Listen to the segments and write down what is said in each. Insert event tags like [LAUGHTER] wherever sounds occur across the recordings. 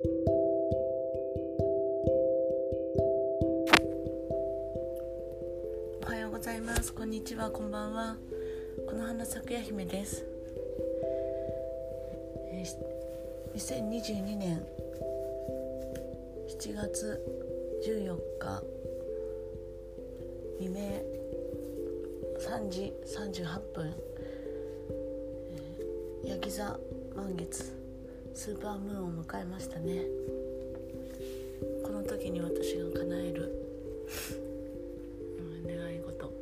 おはようございます。こんにちは。こんばんは。この花咲夜姫です、え、2022年7月14日未明3時38分、ヤギ座満月。スーパームーンを迎えましたね。この時に私が叶える [LAUGHS] 願い事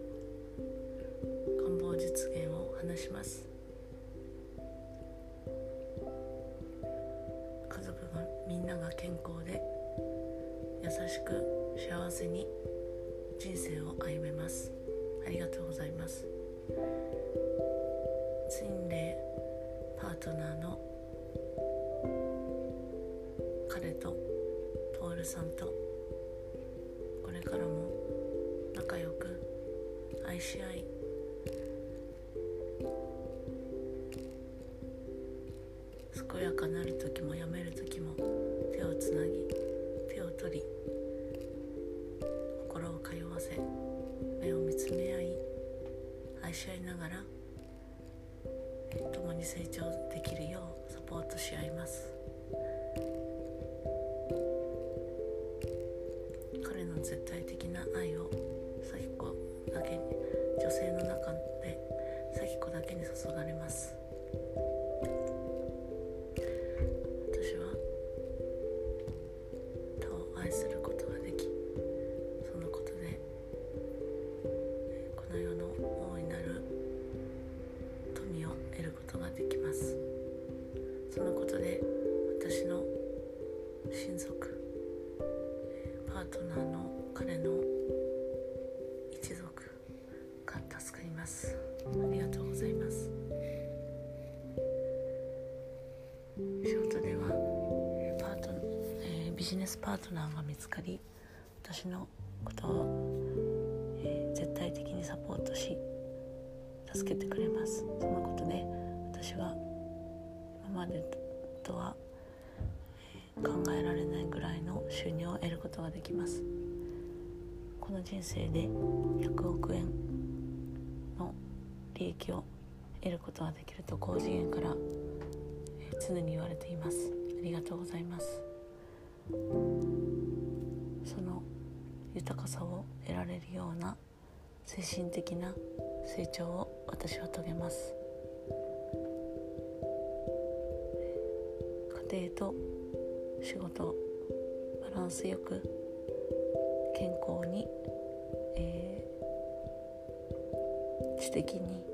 願望実現を話します。家族がみんなが健康で優しく幸せに人生を歩めます。ありがとうございます。ツインレイパートナーの彼と徹さんとこれからも仲良く愛し合い健やかなる時もやめる時も手をつなぎ手を取り心を通わせ目を見つめ合い愛し合いながら共に成長できるようポートし合います。彼の絶対的な愛をとで私の親族。パートナーの彼の一族が助かります。ありがとうございます。仕事ではパート、えー、ビジネスパートナーが見つかり私のことを、えー、絶対的にサポートし助けてくれます。そのことで私は今までとは考えられないぐらいの収入を得ることができます。この人生で100億円の利益を得ることができると高次元から常に言われています。ありがとうございます。その豊かさを得られるような精神的な成長を私は遂げます。家庭と仕事バランスよく健康に、えー、知的に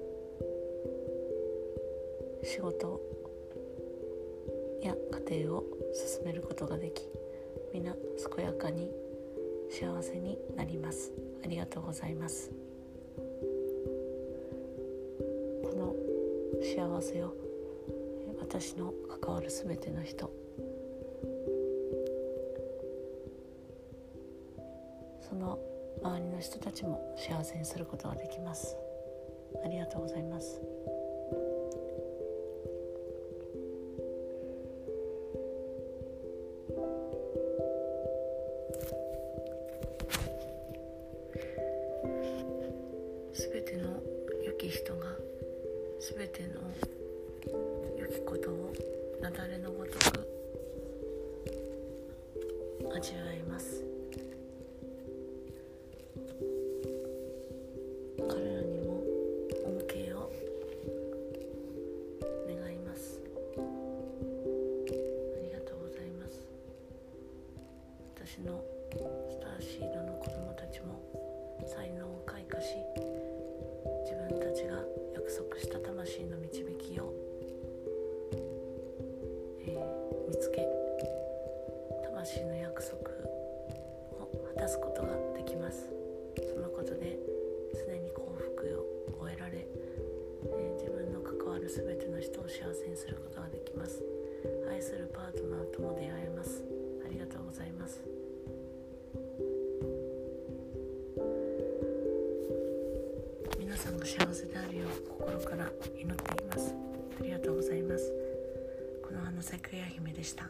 仕事や家庭を進めることができ皆健やかに幸せになります。ありがとうございます。この幸せを私の関わる全ての人。その周りの人たちも幸せにすることができます。ありがとうございます。す雪崩のごとく味わいます。彼らにも恩恵を願います。ありがとうございます。私のスターシードの子供たちも才能を開花し自分たちが約束した魂の導きを、すことができます。そのことで常に幸福を得られ、えー、自分の関わる全ての人を幸せにすることができます。愛するパートナーとも出会えます。ありがとうございます。皆さんが幸せであるよう心から祈っています。ありがとうございます。この花咲くや姫でした。